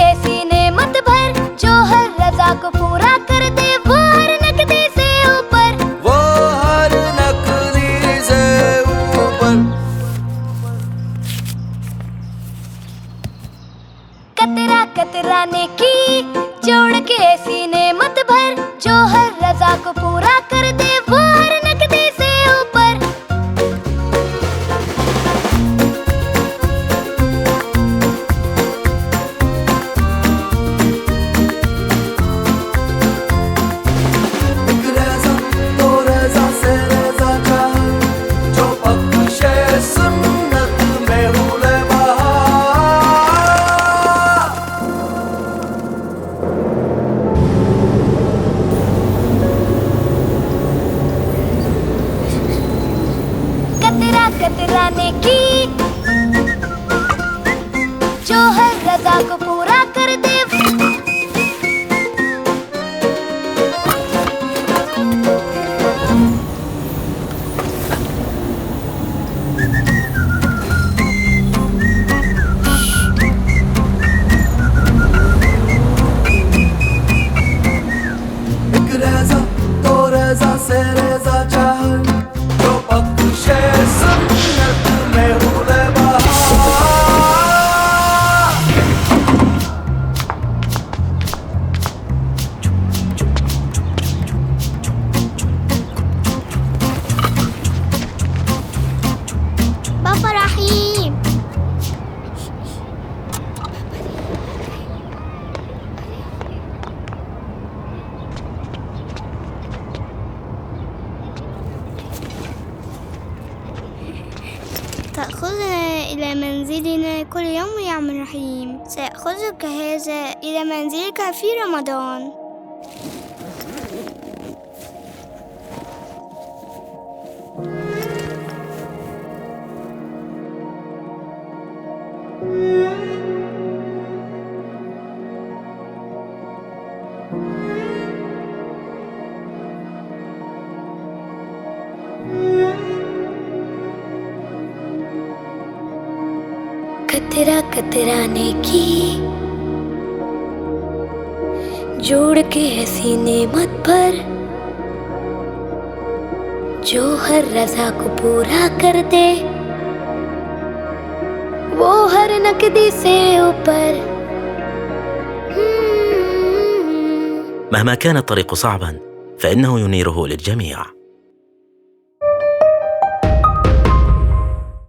मेरे सीने मत भर जो हर रजा को पूरा कर दे। वो हर नकदी से ऊपर। वो हर नकदी से ऊपर। कतरा कतरा ने की जोड़ के सीने मत भर जो हर रजा को कतरा रहने की। जो हर रजा को تأخذنا إلى منزلنا كل يوم يا عم رحيم سأخذك هذا إلى منزلك في رمضان. कतरा कतराने की जोड़ के है सीने मत पर जो हर रजा को पूरा कर दे वो हर नकदी से ऊपर مهما كان الطريق صعبا فانه ينيره للجميع